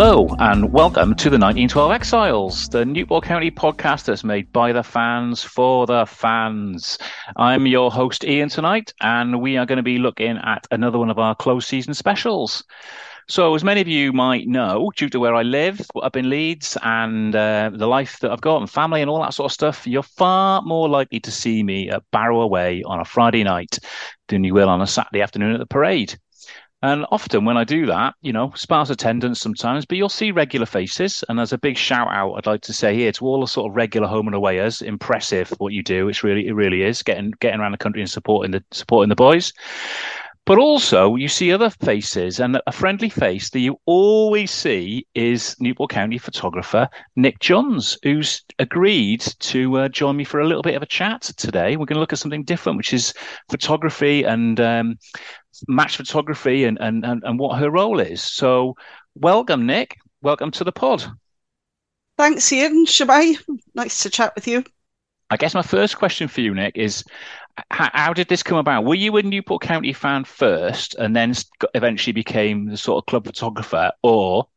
Hello and welcome to the 1912 Exiles, the Newport County podcast that's made by the fans for the fans. I'm your host Ian tonight, and we are going to be looking at another one of our closed season specials. So, as many of you might know, due to where I live up in Leeds and uh, the life that I've got and family and all that sort of stuff, you're far more likely to see me at Barrow Away on a Friday night than you will on a Saturday afternoon at the parade. And often when I do that, you know, sparse attendance sometimes, but you'll see regular faces. And as a big shout out I'd like to say here to all the sort of regular home and awayers. Impressive what you do. It's really, it really is getting getting around the country and supporting the supporting the boys. But also, you see other faces, and a friendly face that you always see is Newport County photographer Nic Johns, who's agreed to uh, join me for a little bit of a chat today. We're going to look at something different, which is photography and um, match photography and, and, and, and what her role is. So, welcome, Nic. Welcome to the pod. Thanks, Ian. Shwmae, nice to chat with you. I guess my first question for you, Nic, is how, how, did this come about? Were you a Newport County fan first and then eventually became the sort of club photographer, or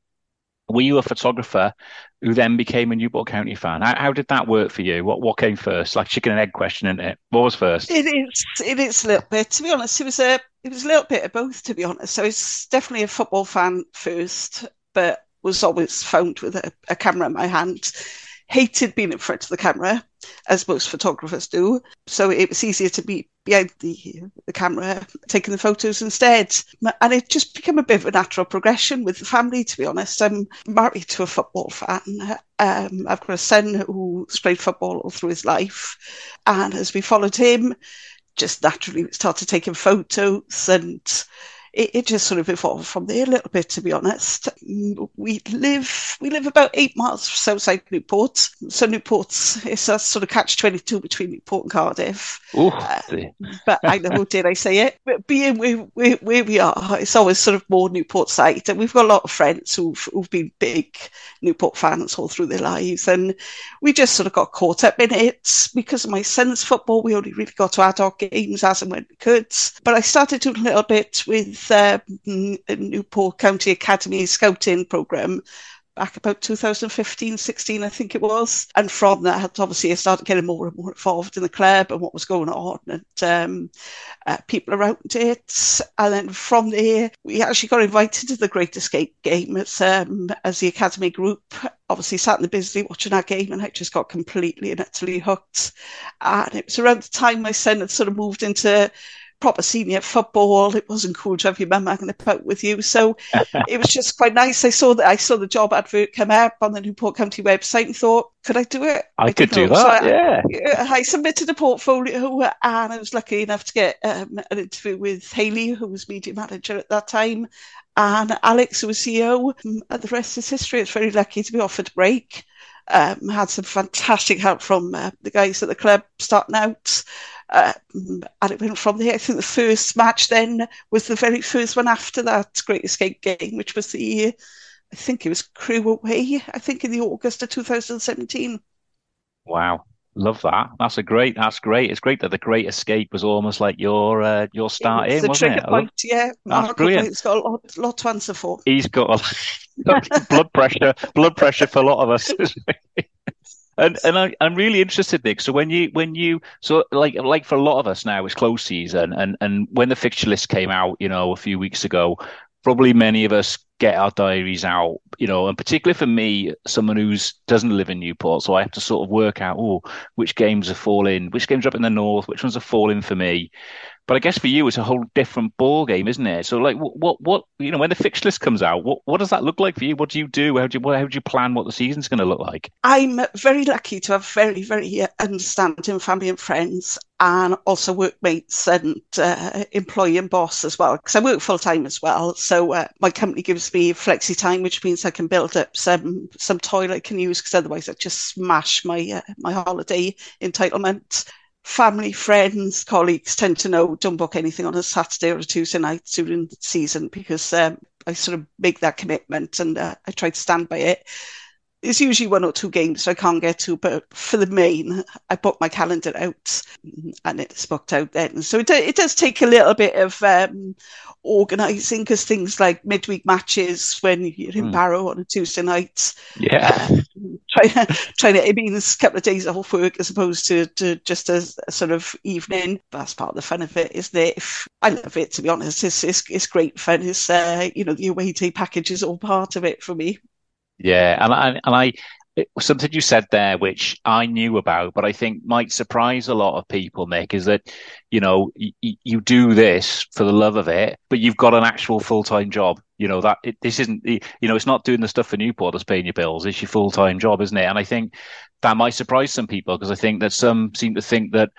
were you a photographer who then became a Newport County fan? How, how did that work for you? What what came first? Like chicken and egg question, isn't it? What was first? It is. It is a little bit. To be honest, it was a it was a little bit of both. To be honest, so it's definitely a football fan first, but was always found with a, a camera in my hand hated being in front of the camera, as most photographers do. So it was easier to be behind the, the camera, taking the photos instead. And it just became a bit of a natural progression with the family, to be honest. I'm married to a football fan. Um, I've got a son who's played football all through his life. And as we followed him, just naturally started taking photos and it, it, just sort of evolved from there a little bit, to be honest. We live we live about eight miles outside Newport, so Newport's it's a sort of catch twenty two between Newport and Cardiff. uh, but I know, did I say it? But being where, where, where, we are, it's always sort of more Newport side, and we've got a lot of friends who've who've been big Newport fans all through their lives, and we just sort of got caught up in it because of my son's football. We only really got to ad hoc games as and when we could, but I started doing a little bit with the uh, Newport County Academy Scouting Programme back about 2015, 16, I think it was. And from that, obviously, I started getting more and more involved in the club and what was going on and um, uh, people around it. And then from there, we actually got invited to the Great Escape game as, um, as the Academy group. Obviously, sat in the Bisley watching that game and I just got completely and utterly hooked. And it was around the time my son had sort of moved into proper senior football. It wasn't cool to have your mum hanging about with you. So it was just quite nice. I saw that I saw the job advert come up on the Newport County website and thought, could I do it? I, I could do that. So I, yeah. I submitted a portfolio and I was lucky enough to get um, an interview with Haley, who was media manager at that time, and Alex, who was CEO. And the rest is history. It's very lucky to be offered a break Um, had some fantastic help from uh, the guys at the club starting out. Uh, and it went from there. I think the first match then was the very first one after that Great Escape game, which was the, I think it was Crewe away, I think in the August of 2017. Wow. Love that. That's a great. That's great. It's great that the Great Escape was almost like your uh, your start it was in, wasn't it? Point, yeah, that's brilliant. He's got a lot, lot to answer for. He's got a, blood pressure, blood pressure for a lot of us. and and I, I'm really interested, Nic. So when you when you so like like for a lot of us now, it's close season, and and when the fixture list came out, you know, a few weeks ago, probably many of us get our diaries out, you know, and particularly for me, someone who's doesn't live in Newport, so I have to sort of work out, oh, which games are falling, which games are up in the north, which ones are falling for me. But I guess for you, it's a whole different ball game, isn't it? So, like, what, what, what you know, when the fixture list comes out, what, what does that look like for you? What do you do? How do you, how do you plan what the season's going to look like? I'm very lucky to have very, very understanding family and friends, and also workmates and uh, employee and boss as well, because I work full time as well. So uh, my company gives me flexi time, which means I can build up some some TOIL I can use, because otherwise I just smash my uh, my holiday entitlement family, friends, colleagues tend to know don't book anything on a Saturday or a Tuesday night during the season because um, I sort of make that commitment and uh, I try to stand by it. There's usually one or two games I can't get to, but for the main, I book my calendar out and it's booked out then. So it, it does take a little bit of um, organising because things like midweek matches when you're in mm. Barrow on a Tuesday night. Yeah. trying, trying to, it means a couple of days off work as opposed to, to just a, a, sort of evening. That's part of the fun of it, isn't it? If, I love it, to be honest. It's, it's, it's great fun. It's, uh, you know, the away day package is all part of it for me. Yeah. And I, and I, something you said there, which I knew about, but I think might surprise a lot of people, Nic, is that, you know, y- you do this for the love of it, but you've got an actual full time job. You know, that it, this isn't, you know, it's not doing the stuff for Newport that's paying your bills. It's your full time job, isn't it? And I think that might surprise some people because I think that some seem to think that,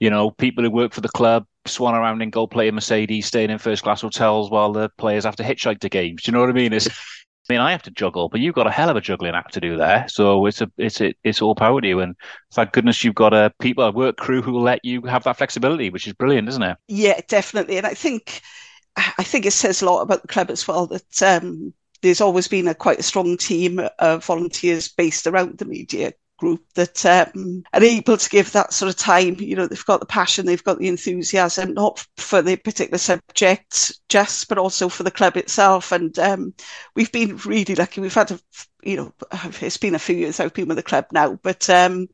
you know, people who work for the club swan around in gold player Mercedes, staying in first class hotels while the players have to hitchhike to games. Do you know what I mean? It's, I mean, I have to juggle, but you've got a hell of a juggling act to do there. So it's a, it's a, it's all power to you. And thank goodness you've got a people, a work crew who will let you have that flexibility, which is brilliant, isn't it? Yeah, definitely. And I think, I think it says a lot about the club as well that um, there's always been a quite a strong team of volunteers based around the media group that um, are able to give that sort of time. You know, they've got the passion, they've got the enthusiasm, not for the particular subject just, but also for the club itself. And um, we've been really lucky. We've had a, you know, it's been a few years I've been with the club now, but um,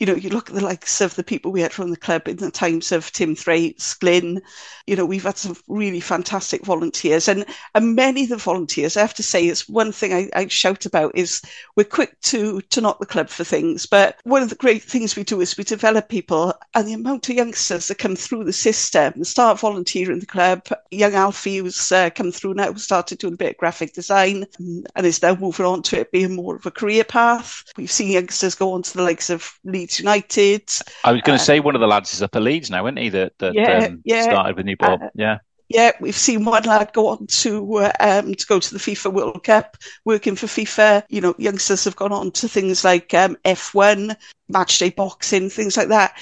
you know, you look at the likes of the people we had from the club in the times of Tim Thwaites, Glyn, you know, we've had some really fantastic volunteers and, and many of the volunteers, I have to say, is one thing I, I shout about is we're quick to, to knock the club for things. But one of the great things we do is we develop people and the amount of youngsters that come through the system start volunteering the club. Young Alfie who's uh, come through now, started doing a bit of graphic design and is now moving on to it being more of a career path. We've seen youngsters go on to the likes of Leeds Leeds United. I was going to uh, say one of the lads is up at Leeds now, isn't he? That, that yeah, um, yeah. started with Newport. Uh, yeah. Yeah, we've seen one lad go on to uh, um, to go to the FIFA World Cup, working for FIFA. You know, youngsters have gone on to things like um, F1, matchday boxing, things like that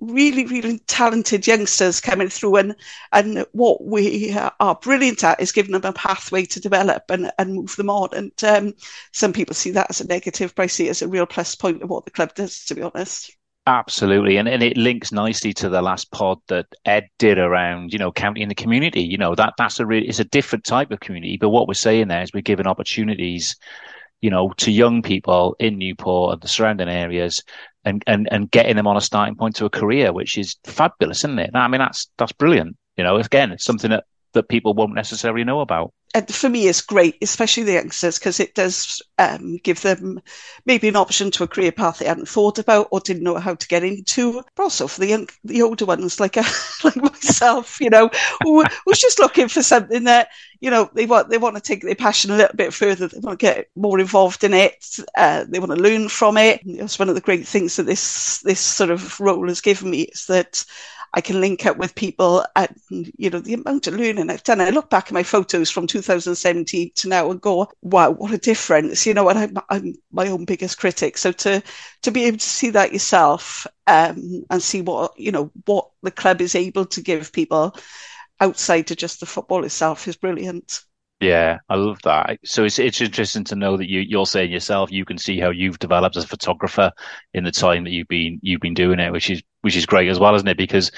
really, really talented youngsters coming through. And, and what we are brilliant at is giving them a pathway to develop and, and move them on. And um, some people see that as a negative, but I see it as a real plus point of what the club does, to be honest. Absolutely. And, and it links nicely to the last pod that Ed did around, you know, county in the community. You know, that that's a really, it's a different type of community. But what we're saying there is we're giving opportunities you know, to young people in Newport and the surrounding areas and, and, and getting them on a starting point to a career, which is fabulous, isn't it? I mean, that's, that's brilliant. You know, again, it's something that, that people won't necessarily know about and for me, it's great, especially the youngsters, because it does um, give them maybe an option to a career path they hadn't thought about or didn't know how to get into. But also for the young, the older ones, like uh, like myself, you know, who was just looking for something that you know they want they want to take their passion a little bit further. They want to get more involved in it. Uh, they want to learn from it. It's one of the great things that this this sort of role has given me is that I can link up with people at, you know, the amount of learning I've done. I look back at my photos from 2017 to now and go, wow, what a difference, you know, and I'm, I'm my own biggest critic. So to, to be able to see that yourself um, and see what, you know, what the club is able to give people outside to just the football itself is brilliant. Yeah, I love that. So it's it's interesting to know that you you're saying yourself you can see how you've developed as a photographer in the time that you've been you've been doing it, which is which is great as well, isn't it? Because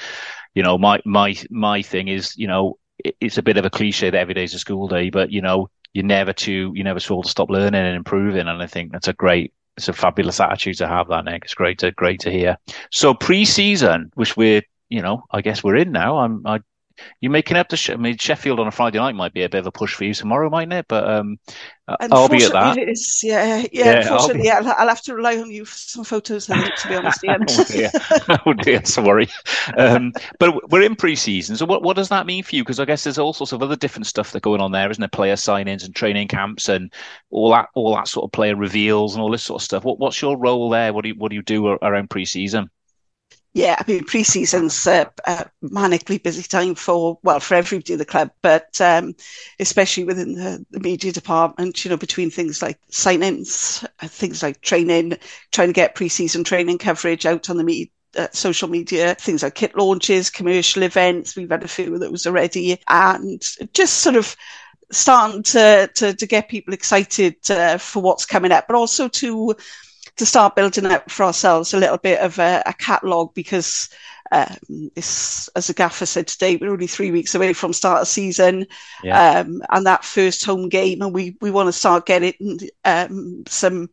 you know my my my thing is you know it's a bit of a cliche that every day is a school day, but you know you're never too you're never old to stop learning and improving, and I think that's a great it's a fabulous attitude to have that, Nic. It's great to great to hear. So pre-season, which we're you know I guess we're in now. I'm I you making up to I mean, Sheffield on a Friday night might be a bit of a push for you tomorrow, mightn't it? But um, I'll be at that. It is, yeah, yeah. yeah unfortunately, be... I'll, I'll, have to rely on you for some photos, then, to be honest. oh dear, oh dear, sorry. Um, but we're in pre-season, so what, what does that mean for you? Because I guess there's all sorts of other different stuff that going on there, isn't there? Player signings and training camps and all that, all that sort of player reveals and all this sort of stuff. What, what's your role there? What do you, what do you do around pre-season? Yeah, I mean, pre-season's a, a manically busy time for, well, for everybody in the club, but um, especially within the, the, media department, you know, between things like sign-ins, uh, things like training, trying to get pre-season training coverage out on the media, uh, social media, things like kit launches, commercial events. We've had a few of those already, and just sort of starting to to, to get people excited uh, for what's coming up, but also to to start building up for ourselves a little bit of a, a catalogue because um, as a gaffer said today, we're only three weeks away from start of season yeah. um, and that first home game, and we, we want to start getting um, some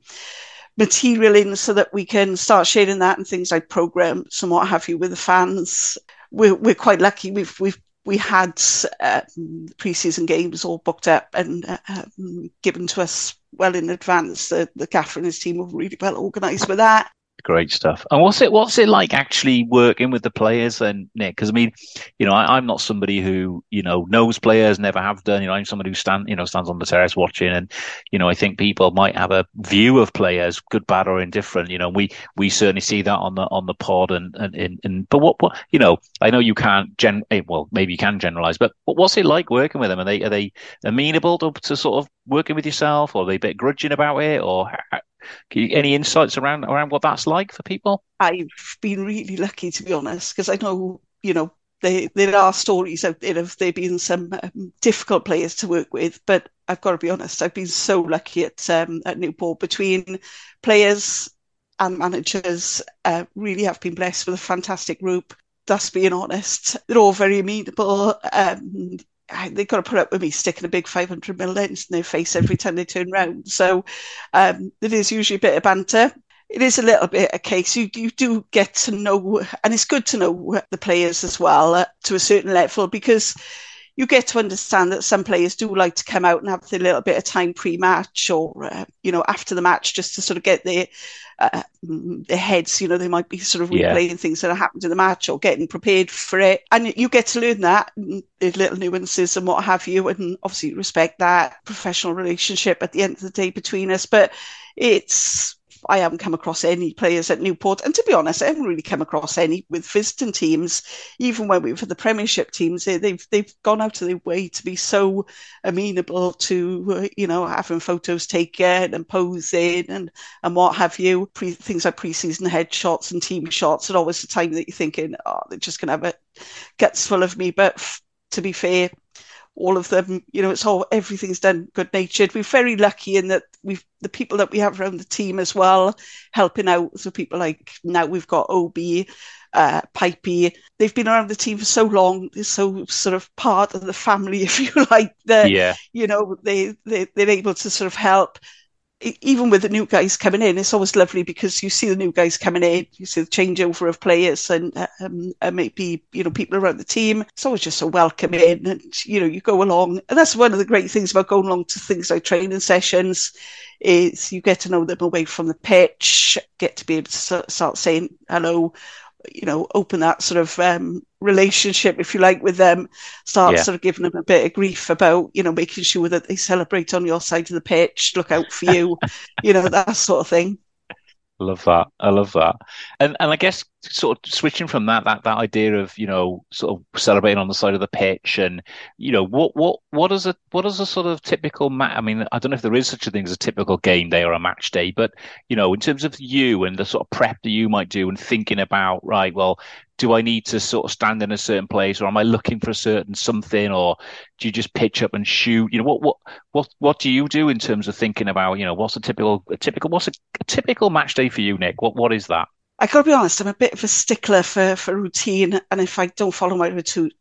material in so that we can start sharing that and things like programs and what have you with the fans. We're, we're quite lucky. We've we've we had um, pre-season games all booked up and uh, um, given to us well in advance. The, the gaffer and his team were really well organised with that. Great stuff. And what's it what's it like actually working with the players then, Nic? Because I mean, you know, I, am not somebody who, you know, knows players, never have done. You know, I'm somebody who stand, you know, stands on the terrace watching and, you know, I think people might have a view of players, good, bad, or indifferent. You know, we we certainly see that on the on the pod and and, and, and but what what you know, I know you can't gen eh, well, maybe you can generalize, but what's it like working with them? Are they are they amenable to, to sort of working with yourself or are they a bit grudging about it or you, any insights around around what that's like for people? I've been really lucky to be honest, because I know you know they, there are stories out there of there being some um, difficult players to work with, but I've got to be honest, I've been so lucky at um, at Newport between players and managers. Uh, really have been blessed with a fantastic group. That's being honest. They're all very amenable. Um, they've got to put up with me sticking a big 500 mil lens in their face every time they turn round. So um, there is usually a bit of banter. It is a little bit a case. You, you do get to know, and it's good to know the players as well uh, to a certain level because you get to understand that some players do like to come out and have a little bit of time pre-match or uh, you know after the match just to sort of get their uh, their heads you know they might be sort of replaying yeah. things that happened in the match or getting prepared for it and you get to learn that little nuances and what have you and obviously respect that professional relationship at the end of the day between us but it's I haven't come across any players at Newport. And to be honest, I haven't really come across any with visiting teams. Even when we were for the Premiership teams, they, they've they've gone out of their way to be so amenable to uh, you know having photos taken and posing and and what have you. Pre, things like pre-season headshots and team shots are always the time that you're thinking, oh, they're just to have a guts full of me. But f- to be fair, all of them, you know, it's all everything's done good natured. We're very lucky in that we've the people that we have around the team as well, helping out. So people like now we've got OB, uh, Pipey. They've been around the team for so long. They're so sort of part of the family, if you like. That yeah. you know, they, they they're able to sort of help even with the new guys coming in, it's always lovely because you see the new guys coming in, you see the changeover of players and, um, and maybe, you know, people around the team. It's always just a welcome in and, you know, you go along. And that's one of the great things about going along to things like training sessions is you get to know them away from the pitch, get to be able to start saying hello, you know, open that sort of um, relationship, if you like, with them, start yeah. sort of giving them a bit of grief about, you know, making sure that they celebrate on your side of the pitch, look out for you, you know, that sort of thing. love that. I love that. And and I guess sort of switching from that that that idea of you know sort of celebrating on the side of the pitch and you know what what what is a what is a sort of typical match? I mean, I don't know if there is such a thing as a typical game day or a match day, but you know, in terms of you and the sort of prep that you might do and thinking about right, well, do I need to sort of stand in a certain place or am I looking for a certain something or do you just pitch up and shoot? You know, what what what what do you do in terms of thinking about, you know, what's a typical a typical what's a, a typical match day for you, Nic? What what is that? I got to be honest, I'm a bit of a stickler for, for routine. And if I don't follow my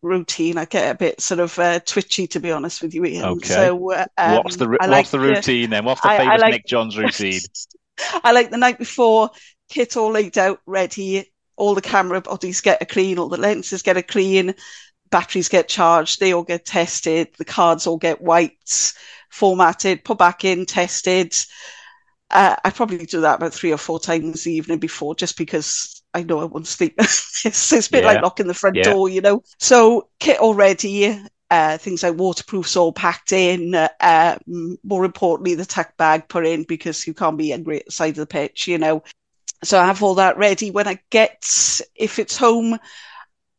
routine, I get a bit sort of uh, twitchy, to be honest with you, Ian. Okay. So, uh, um, what's the, what's like, the routine then? What's the I, famous I like, Nic Johns routine? I like the night before, kit all laid out, ready, all the camera bodies get a clean, all the lenses get a clean, batteries get charged, they all get tested, the cards all get wiped, formatted, put back in, tested. Uh, I probably do that about three or four times the evening before, just because I know I won't sleep. it's, it's, a bit yeah. like locking the front yeah. door, you know. So kit already, uh, things like waterproofs all packed in. Uh, more importantly, the tack bag put in because you can't be angry at the side of the pitch, you know. So I have all that ready. When I get, if it's home,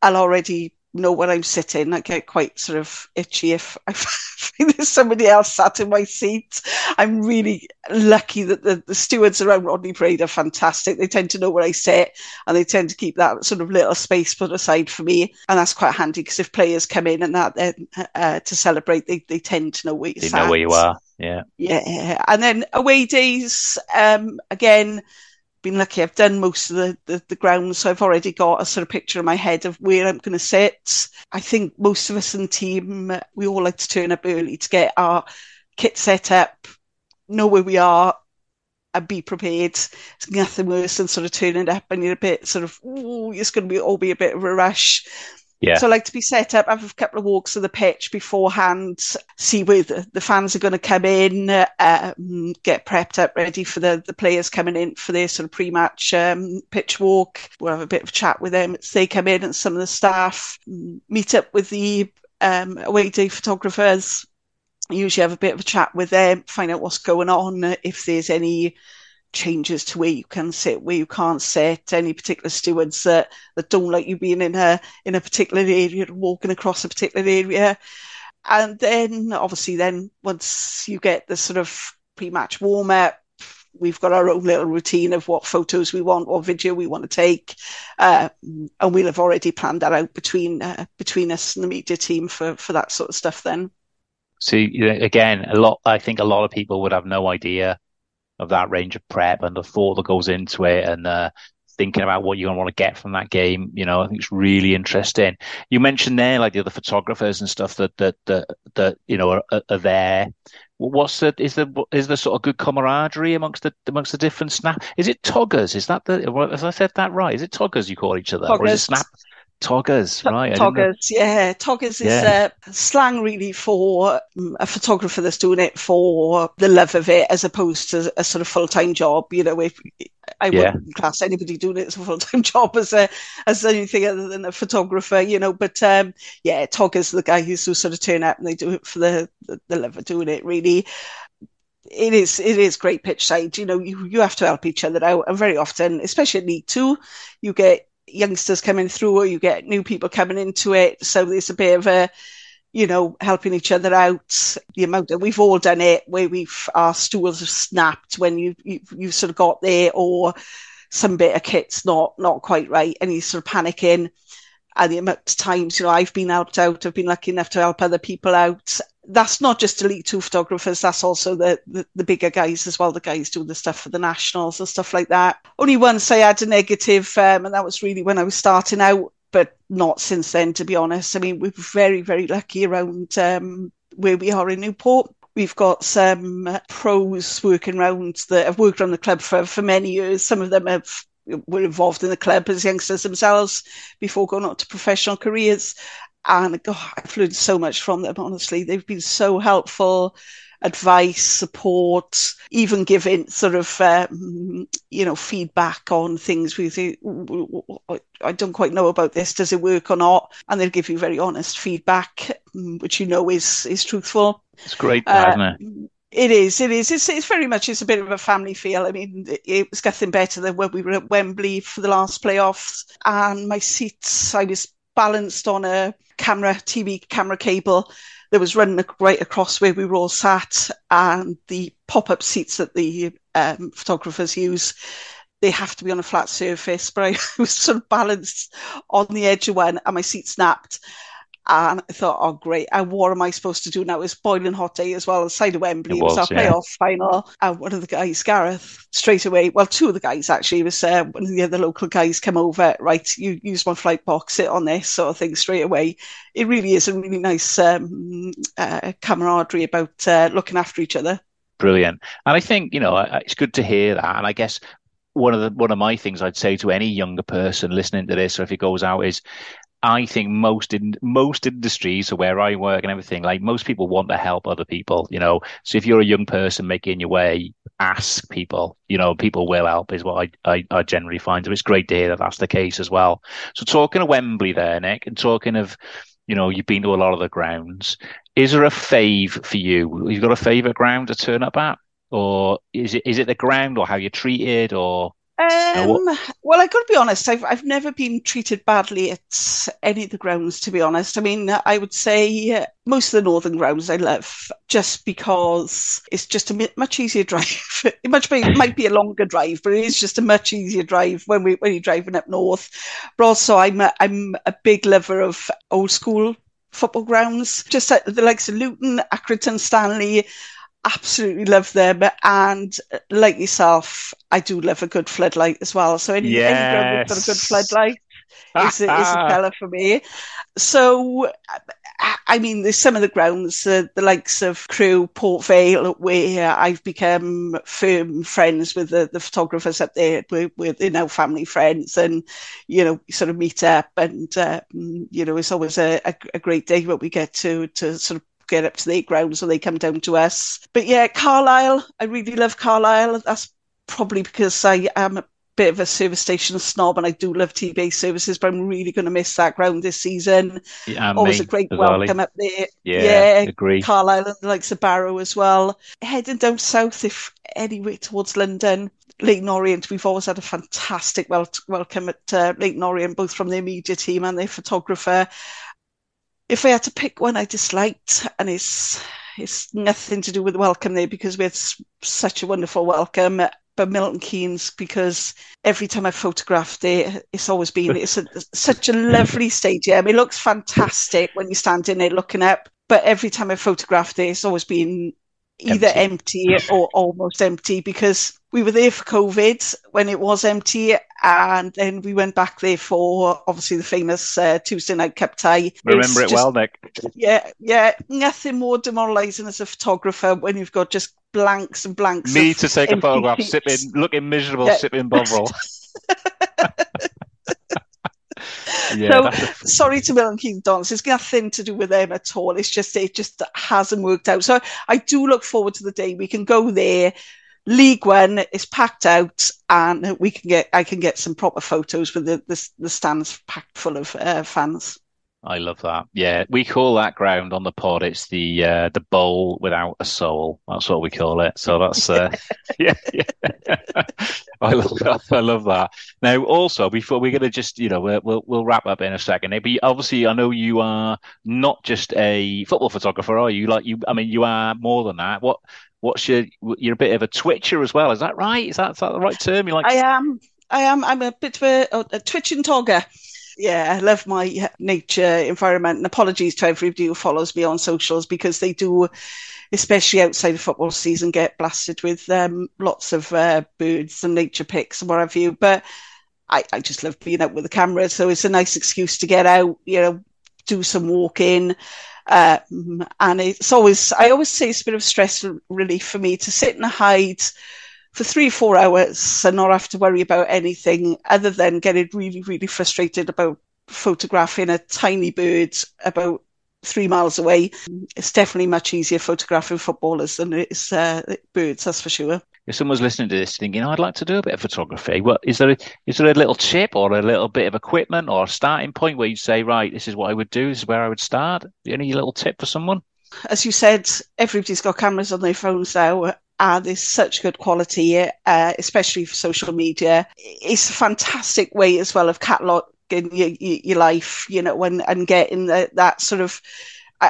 I'll already know where I'm sitting. I get quite sort of itchy if I find there's somebody else sat in my seat. I'm really lucky that the, the stewards around Rodney Parade are fantastic. They tend to know where I sit and they tend to keep that sort of little space put aside for me. And that's quite handy because if players come in and that then uh, to celebrate, they, they tend to know where you They sat. know where you are. Yeah. Yeah. And then away days, um, again, been lucky. I've done most of the, the, the ground, so I've already got a sort of picture in my head of where I'm going to sit. I think most of us in the team, we all like to turn up early to get our kit set up, know where we are, and be prepared. It's nothing worse than sort of turning up and you're a bit sort of, it's going to be all be a bit of a rush. Yeah. So I like to be set up, have a couple of walks of the pitch beforehand, see where the, the fans are going to come in, um, get prepped up, ready for the, the players coming in for their sort of pre-match um, pitch walk. We'll have a bit of a chat with them as they come in and some of the staff, meet up with the um, away day photographers, usually have a bit of a chat with them, find out what's going on, if there's any changes to where you can sit, where you can't sit, any particular stewards that, that don't like you being in a in a particular area, walking across a particular area. And then obviously then once you get the sort of pre-match warm up, we've got our own little routine of what photos we want, what video we want to take, uh, and we'll have already planned that out between uh, between us and the media team for for that sort of stuff. Then, so again, a lot. I think a lot of people would have no idea of that range of prep and the thought that goes into it and uh, thinking about what you're going to want to get from that game. You know, I think it's really interesting. You mentioned there, like the other photographers and stuff that that that, that you know are, are there. What's the is there is there sort of good camaraderie amongst the amongst the different snap? Is it toggers? Is that the? As I said that right? Is it toggers you call each other, toggers. or is it snap? Toggers, right? Toggers, yeah. Toggers is yeah. Uh, slang really for um, a photographer that's doing it for the love of it, as opposed to a sort of full time job. You know, if I yeah. wouldn't class anybody doing it as a full time job as a as anything other than a photographer. You know, but um, yeah, Toggers the guy who sort of turn up and they do it for the the, the love of doing it. Really, it is it is great pitch side. You know, you you have to help each other out, and very often, especially at League Two, you get youngsters coming through or you get new people coming into it. So there's a bit of a, you know, helping each other out. The amount that we've all done it where we've, our stools have snapped when you, you, you've sort of got there or some bit of kit's not, not quite right and you're sort of panicking. And the amount of times, you know, I've been helped out, I've been lucky enough to help other people out that's not just League Two photographers that's also the, the, the bigger guys as well the guys doing the stuff for the nationals and stuff like that only once i had a negative um, and that was really when i was starting out but not since then to be honest i mean we're very very lucky around um, where we are in newport We've got some pros working around that have worked around the club for, for many years. Some of them have were involved in the club as youngsters themselves before going on to professional careers. And God, I've learned so much from them, honestly. They've been so helpful, advice, support, even giving sort of, um, you know, feedback on things. We think, I don't quite know about this. Does it work or not? And they'll give you very honest feedback, which you know is, is truthful. It's great, uh, isn't it? It is. It is. It's, it's very much. It's a bit of a family feel. I mean, it was nothing better than when we were at Wembley for the last playoffs, and my seats. I was balanced on a camera, TV camera cable that was running right across where we were all sat, and the pop-up seats that the um, photographers use they have to be on a flat surface. But I was sort of balanced on the edge of one, and my seat snapped. And I thought, oh, great. And what am I supposed to do now? It's boiling hot day as well, side of Wembley. It was, was our yeah. playoff final. And one of the guys, Gareth, straight away, well, two of the guys actually, was uh, one of the other local guys come over, right, you use my flight box, sit on this sort of thing straight away. It really is a really nice um, uh, camaraderie about uh, looking after each other brilliant. And I think you know it's good to hear that. And I guess one of the one of my things I'd say to any younger person listening to this, or if it goes out, is I think most in most industries, so where I work and everything, like most people want to help other people, you know. So if you're a young person making your way, ask people, you know, people will help is what I, I, I generally find. So it's great to hear that that's the case as well. So talking of Wembley there, Nic, and talking of, you know, you've been to a lot of the grounds. Is there a fave for you? You've got a favourite ground to turn up at? Or is it is it the ground or how you're treated or um, well, I got to be honest. I've I've never been treated badly at any of the grounds. To be honest, I mean, I would say most of the northern grounds I love just because it's just a much easier drive. it much be, might be a longer drive, but it is just a much easier drive when we when you're driving up north. But also, I'm a, I'm a big lover of old school football grounds, just like the likes of Luton, Accrington, Stanley absolutely love them. And like yourself, I do love a good floodlight as well. So any, yes. any that's got a good floodlight is, a, is a fella for me. So, I mean, there's some of the grounds, uh, the likes of Crewe, Port Vale, where I've become firm friends with the, the photographers up there. We're, we're you know family friends, and you know sort of meet up, and uh, you know it's always a, a, a great day when we get to to sort of get up to their ground, so they come down to us. But yeah, Carlisle, I really love Carlisle. That's probably because I am a bit of a service station snob and I do love Tebay services, but I'm really going to miss that ground this season. Yeah, Always me, a great welcome up there. Yeah, yeah agree. Carlisle and of Barrow as well. Heading down south, if anyway, towards London. Leyton Orient, we've always had a fantastic wel- welcome at uh, Leyton Orient, both from their media team and their photographer if I had to pick one I disliked, and it's it's nothing to do with the welcome there because we had such a wonderful welcome. But Milton Keynes, because every time I photographed it, it's always been it's a, such a lovely stadium. It looks fantastic when you stand in it looking up. But every time I photographed it, it's always been either empty. empty or almost empty because we were there for COVID when it was empty, and then we went back there for obviously the famous uh, Tuesday night cup tie. Remember it just, well, Nic. Yeah, yeah. Nothing more demoralising as a photographer when you've got just blanks and blanks. Me to take a photograph, sipping, looking miserable, yeah. sipping Bovril. yeah, so a... sorry to Milton Keynes Dons. It's nothing to do with them at all. It's just it just hasn't worked out. So I do look forward to the day we can go there. League One is packed out, and we can get I can get some proper photos with the the, the stands packed full of uh, fans. I love that. Yeah, we call that ground on the pod. It's the uh, the bowl without a soul. That's what we call it. So that's uh, yeah, yeah. I love that. I love that. Now, also before we're going to just you know we'll, we'll, we'll wrap up in a second. But obviously, I know you are not just a football photographer, are you? Like you, I mean, you are more than that. What what's your you're a bit of a twitcher as well? Is that right? Is that, is that the right term? You like? I am. I am. I'm a bit of a, a twitching togger yeah, I love my nature environment. And apologies to everybody who follows me on socials because they do, especially outside of football season, get blasted with um, lots of uh, birds and nature pics and what have you. But I, I just love being out with the camera. So it's a nice excuse to get out, you know, do some walking. Um, and it's always, I always say it's a bit of stress relief for me to sit and hide for three, four hours and not have to worry about anything other than getting really, really frustrated about photographing a tiny bird about three miles away. It's definitely much easier photographing footballers than it is uh, birds, that's for sure. If someone's listening to this thinking, oh, I'd like to do a bit of photography, what is there? A, is there a little tip or a little bit of equipment or a starting point where you say, right, this is what I would do, this is where I would start? Any little tip for someone? as you said, everybody's got cameras on their phones now. And there's such good quality, uh, especially for social media. It's a fantastic way as well of cataloguing your, your, life, you know, and, and getting the, that sort of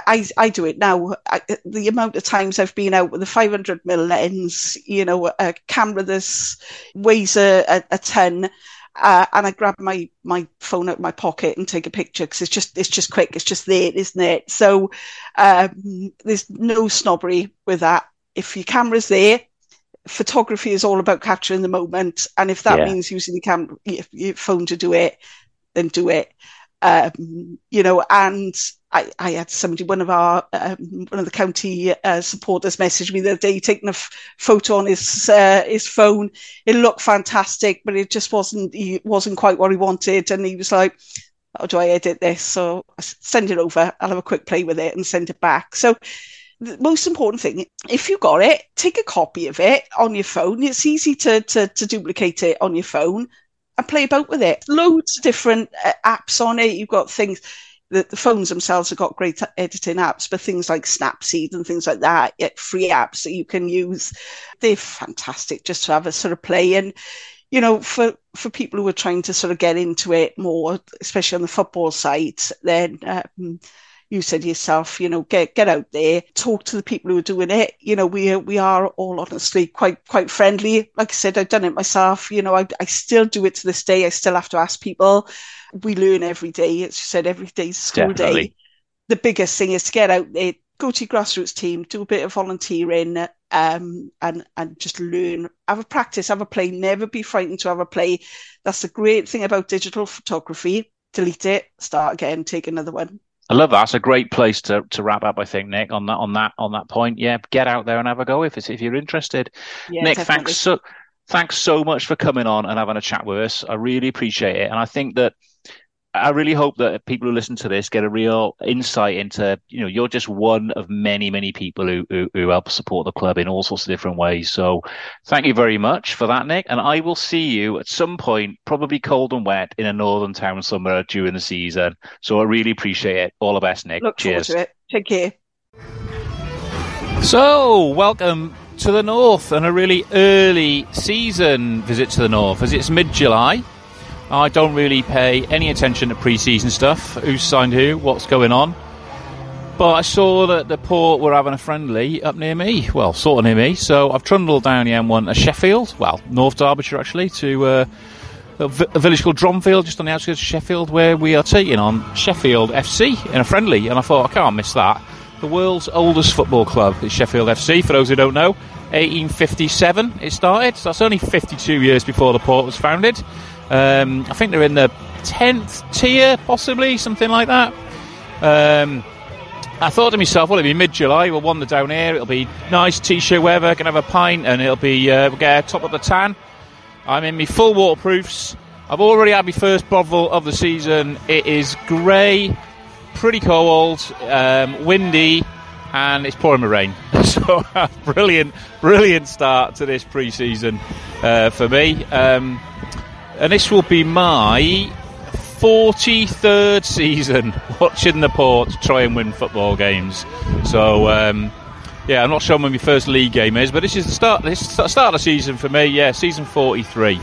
I, I do it now. I, the amount of times I've been out with a 500 mil lens, you know, a camera this weighs a, a, a ton, uh, and I grab my my phone out of my pocket and take a picture because it's just it's just quick. It's just there, isn't it? So um, there's no snobbery with that. If your camera's there, photography is all about capturing the moment, and if that yeah. means using your, your phone to do it, then do it. Um, you know, and I, I, had somebody, one of our, um, one of the county uh, supporters messaged me the other day, taking a f- photo on his, uh, his phone. It looked fantastic, but it just wasn't, he wasn't quite what he wanted. And he was like, how do I edit this? So I send it over. I'll have a quick play with it and send it back. So the most important thing, if you got it, take a copy of it on your phone. It's easy to, to, to duplicate it on your phone and play about with it. Loads of different uh, apps on it. You've got things. The, the, phones themselves have got great editing apps, but things like Snapseed and things like that, free apps that you can use, they're fantastic just to have a sort of play. And, you know, for, for people who are trying to sort of get into it more, especially on the football side, then um, you said yourself, you know, get get out there, talk to the people who are doing it. You know, we we are all honestly quite quite friendly. Like I said, I've done it myself. You know, I I still do it to this day. I still have to ask people. We learn every day. As you said, every day's school Definitely. day. The biggest thing is to get out there, go to your grassroots team, do a bit of volunteering, um, and and just learn. Have a practice, have a play. Never be frightened to have a play. That's the great thing about digital photography. Delete it, start again, take another one. I love that. That's a great place to, to wrap up. I think Nic on that on that on that point. Yeah, get out there and have a go if it's if you're interested. Yeah, Nic, definitely. thanks so thanks so much for coming on and having a chat with us. I really appreciate it, and I think that I really hope that people who listen to this get a real insight into, you know, you're just one of many, many people who, who, who, help support the club in all sorts of different ways. So thank you very much for that, Nic. And I will see you at some point, probably cold and wet in a northern town somewhere during the season. So I really appreciate it. All the best, Nic. Look Cheers. forward to it. Take care. So welcome to the north and a really early season visit to the north as it's mid July. I don't really pay any attention to pre-season stuff. Who's signed who? What's going on? But I saw that the port were having a friendly up near me. Well, sort of near me. So I've trundled down the M1 to Sheffield. Well, North Derbyshire actually to uh, a, v- a village called Dronfield, just on the outskirts of Sheffield, where we are taking on Sheffield FC in a friendly. And I thought I can't miss that. The world's oldest football club is Sheffield FC. For those who don't know, 1857 it started. So that's only 52 years before the port was founded. Um, I think they're in the 10th tier, possibly, something like that. Um, I thought to myself, well, it'll be mid July, we'll wander down here, it'll be nice t shirt weather, can have a pint, and it'll be, uh, we'll get top of the tan. I'm in my full waterproofs. I've already had my first bottle of the season. It is grey, pretty cold, um, windy, and it's pouring rain. so, brilliant, brilliant start to this pre season uh, for me. Um, and this will be my 43rd season watching the Port try and win football games. So, um, yeah, I'm not sure when my first league game is, but this is the start. This start of the season for me. Yeah, season 43.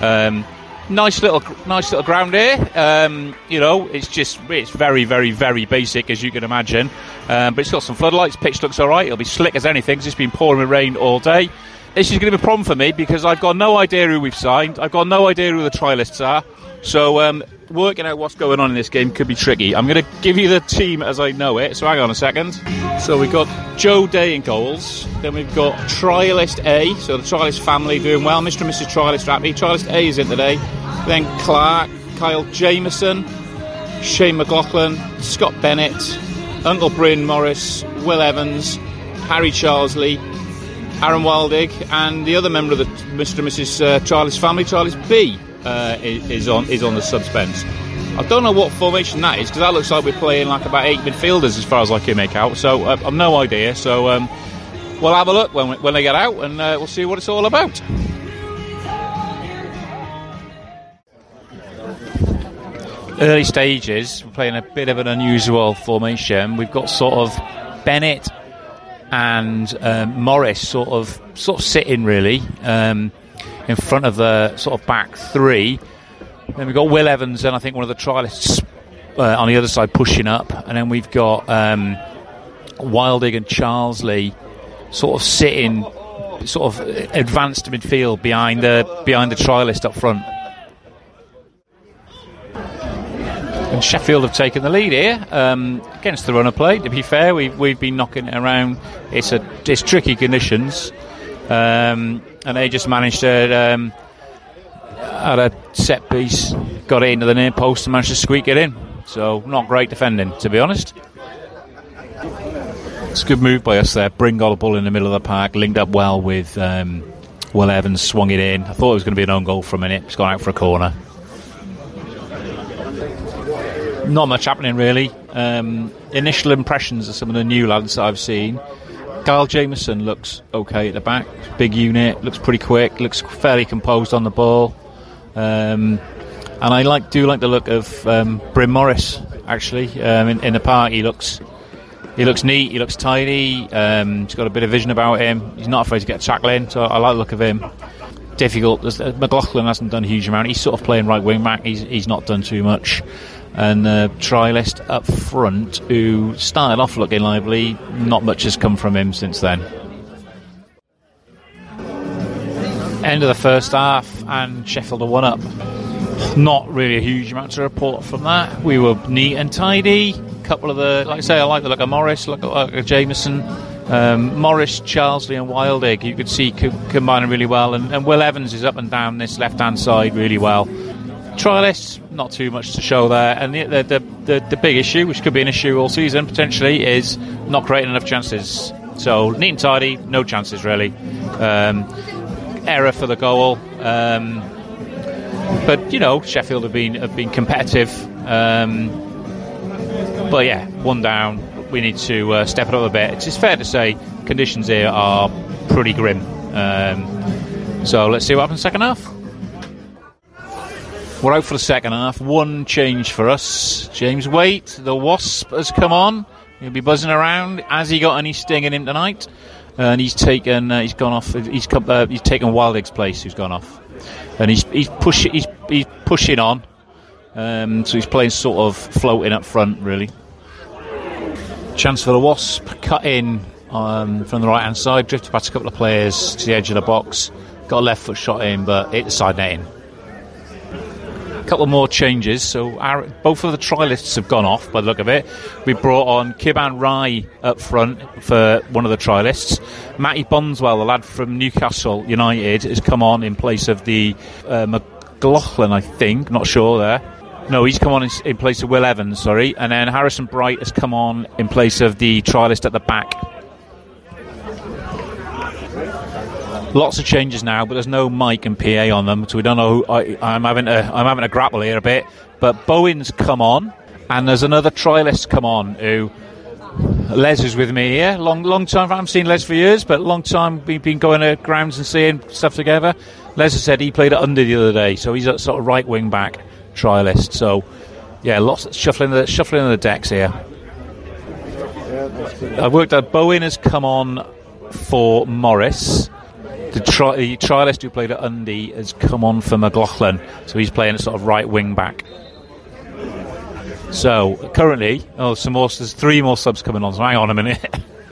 Um, nice little, nice little ground here. Um, you know, it's just it's very, very, very basic as you can imagine. Um, but it's got some floodlights. Pitch looks all right. It'll be slick as anything. Cause it's been pouring with rain all day. This is going to be a problem for me because I've got no idea who we've signed. I've got no idea who the trialists are. So um, working out what's going on in this game could be tricky. I'm going to give you the team as I know it. So hang on a second. So we've got Joe Day in goals. Then we've got Trialist A. So the Trialist family doing well. Mr. and Mrs. Trialist happy. Trialist A is in today. Then Clark, Kyle Jameson, Shane McLoughlin, Scott Bennett, Uncle Bryn Morris, Will Evans, Harry Charsley, Aaron Wildig, and the other member of the Mr. and Mrs. Uh, Trialist family, Trialist B, uh, is, on is on the suspense. I don't know what formation that is because that looks like we're playing like about eight midfielders as far as I can make out. So uh, I've no idea. So um, we'll have a look when we, when they get out and uh, we'll see what it's all about. Early stages, we're playing a bit of an unusual formation. We've got sort of Bennett and um, Morris sort of sort of sitting really um, in front of the sort of back three. Then we've got Will Evans and I think one of the trialists uh, on the other side pushing up, and then we've got um, Wildig and Charsley sort of sitting sort of advanced midfield behind the behind the trialist up front. And Sheffield have taken the lead here um, against the runner play. To be fair, we've, we've been knocking it around. It's a it's tricky conditions, um, and they just managed to um, at a set piece, got it into the near post and managed to squeak it in. So not great defending, to be honest. It's a good move by us there. Bryn got a ball in the middle of the park, linked up well with um, Will Evans, swung it in. I thought it was going to be an own goal for a minute. It's gone out for a corner. Not much happening really. Um, initial impressions of some of the new lads that I've seen. Kyle Jameson looks okay at the back. Big unit, looks pretty quick, looks fairly composed on the ball. Um, and I like do like the look of um, Bryn Morris actually um, in, in, the park. He looks he looks neat. He looks tidy. Um, he's got a bit of vision about him. He's not afraid to get tackling. So I like the look of him. Difficult. Uh, McLoughlin hasn't done a huge amount. He's sort of playing right wing back. He's he's not done too much. And the trialist up front, who started off looking lively, not much has come from him since then. End of the first half, and Sheffield are one up. Not really a huge amount to report from that. We were neat and tidy. A couple of the, like I say, I like the look of Morris, look at Jameson. Um, Morris, Charsley, and Wildig, you could see co- combining really well. And, and Will Evans is up and down this left hand side really well. Trialists, not too much to show there. And the, the, the, the, big issue, which could be an issue all season potentially, is not creating enough chances. So neat and tidy, no chances really. Um, error for the goal. Um, but you know, Sheffield have been have been competitive. Um, but yeah, one down. We need to uh, step it up a bit. It's, fair to say conditions here are pretty grim. Um, so let's see what happens second half. We're out for the second half. One change for us. James Waite, the Wasp, has come on. He'll be buzzing around. Has he got any sting in him tonight? And he's taken. Uh, he's gone off. He's come, uh, he's taken Wildig's place. Who's gone off? And he's he's pushing. He's he's pushing on. Um, so he's playing sort of floating up front, really. Chance for the Wasp, cut in um, from the right hand side, drifted past a couple of players to the edge of the box, got a left foot shot in, but hit the side netting a couple more changes. So our, both of the trialists have gone off by the look of it. We brought on Kiban Rai up front for one of the trialists. Matty Bondswell, the lad from Newcastle United, has come on in place of the uh, McLoughlin, I think. Not sure there. No, he's come on in, in place of Will Evans, sorry. And then Harrison Bright has come on in place of the trialist at the back. Lots of changes now, but there's no mic and PA on them, so we don't know. Who, I, am having a I'm having a grapple here a bit. But Bowen's come on, and there's another trialist come on who. Les is with me here. Long, long time. I haven't seen Les for years, but long time. We've been going to grounds and seeing stuff together. Les has said he played at Undy the other day, so he's a sort of right wing back trialist. So, yeah, lots of shuffling the shuffling the decks here. I've worked out Bowen has come on for Morris the, tri- the trialist who played at Undy has come on for McLoughlin, so he's playing a sort of right wing back. So currently, oh, some more. There's three more subs coming on. So hang on a minute.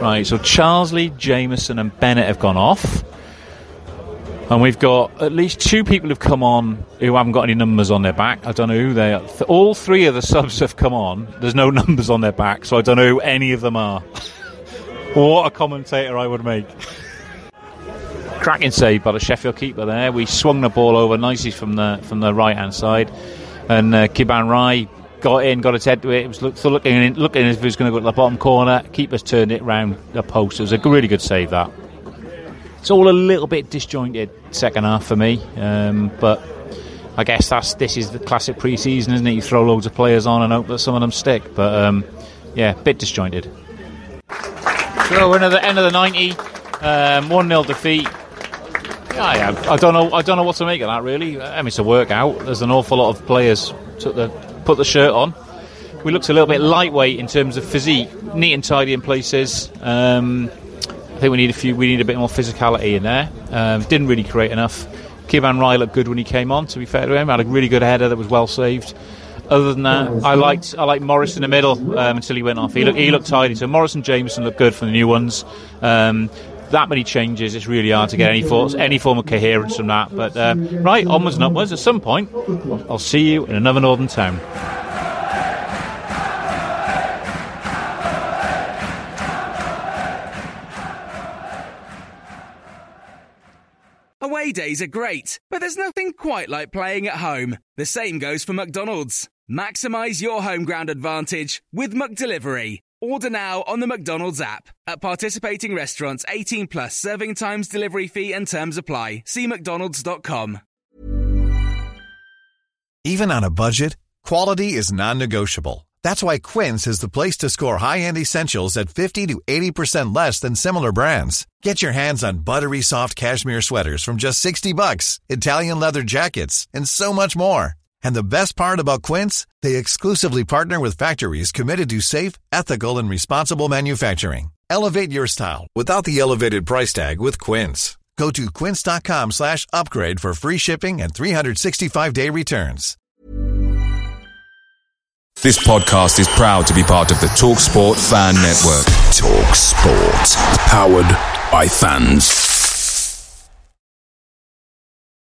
right, so Charsley, Jameson, and Bennett have gone off. And we've got at least two people who've come on who haven't got any numbers on their back. I don't know who they are. All three of the subs have come on. There's no numbers on their back, so I don't know who any of them are. what a commentator I would make cracking save by the Sheffield keeper there. We swung the ball over nicely from the from the right hand side, and uh, Kiban Rai got in, got his head to it. It was look, looking looking as if he was going to go to the bottom corner. Keeper's turned it round the post. It was a really good save that. It's all a little bit disjointed second half for me, um, but I guess that's this is the classic pre-season, isn't it? You throw loads of players on and hope that some of them stick, but um, yeah, bit disjointed. So we're at the end of the 90, um, one 0 defeat. Yeah, I don't know. I don't know what to make of that. Really, I mean, it's a workout. There's an awful lot of players took the put the shirt on. we looked a little bit lightweight in terms of physique, neat and tidy in places. Um, I think we need a few. We need a bit more physicality in there. Um, didn't really create enough. Kiban Rai looked good when he came on. To be fair to him, had a really good header that was well saved. Other than that, I liked I liked Morris in the middle um, until he went off. He looked he looked tidy. So Morris and Jameson looked good for the new ones. Um, that many changes, it's really hard to get any form, any form of coherence from that. But uh, right, onwards and upwards. At some point, I'll see you in another northern town. Away days are great, but there's nothing quite like playing at home. The same goes for McDonald's. Maximise your home ground advantage with McDelivery. Order now on the McDonald's app. At participating restaurants, 18 plus serving times, delivery fee, and terms apply. See McDonald's.com. Even on a budget, quality is non negotiable. That's why Quince is the place to score high end essentials at 50 to 80% less than similar brands. Get your hands on buttery soft cashmere sweaters from just 60 bucks, Italian leather jackets, and so much more. And the best part about Quince, they exclusively partner with factories committed to safe, ethical, and responsible manufacturing. Elevate your style without the elevated price tag with Quince. Go to quince.com slash upgrade for free shipping and 365-day returns. This podcast is proud to be part of the TalkSport Fan Network. Talk Sport. Powered by fans.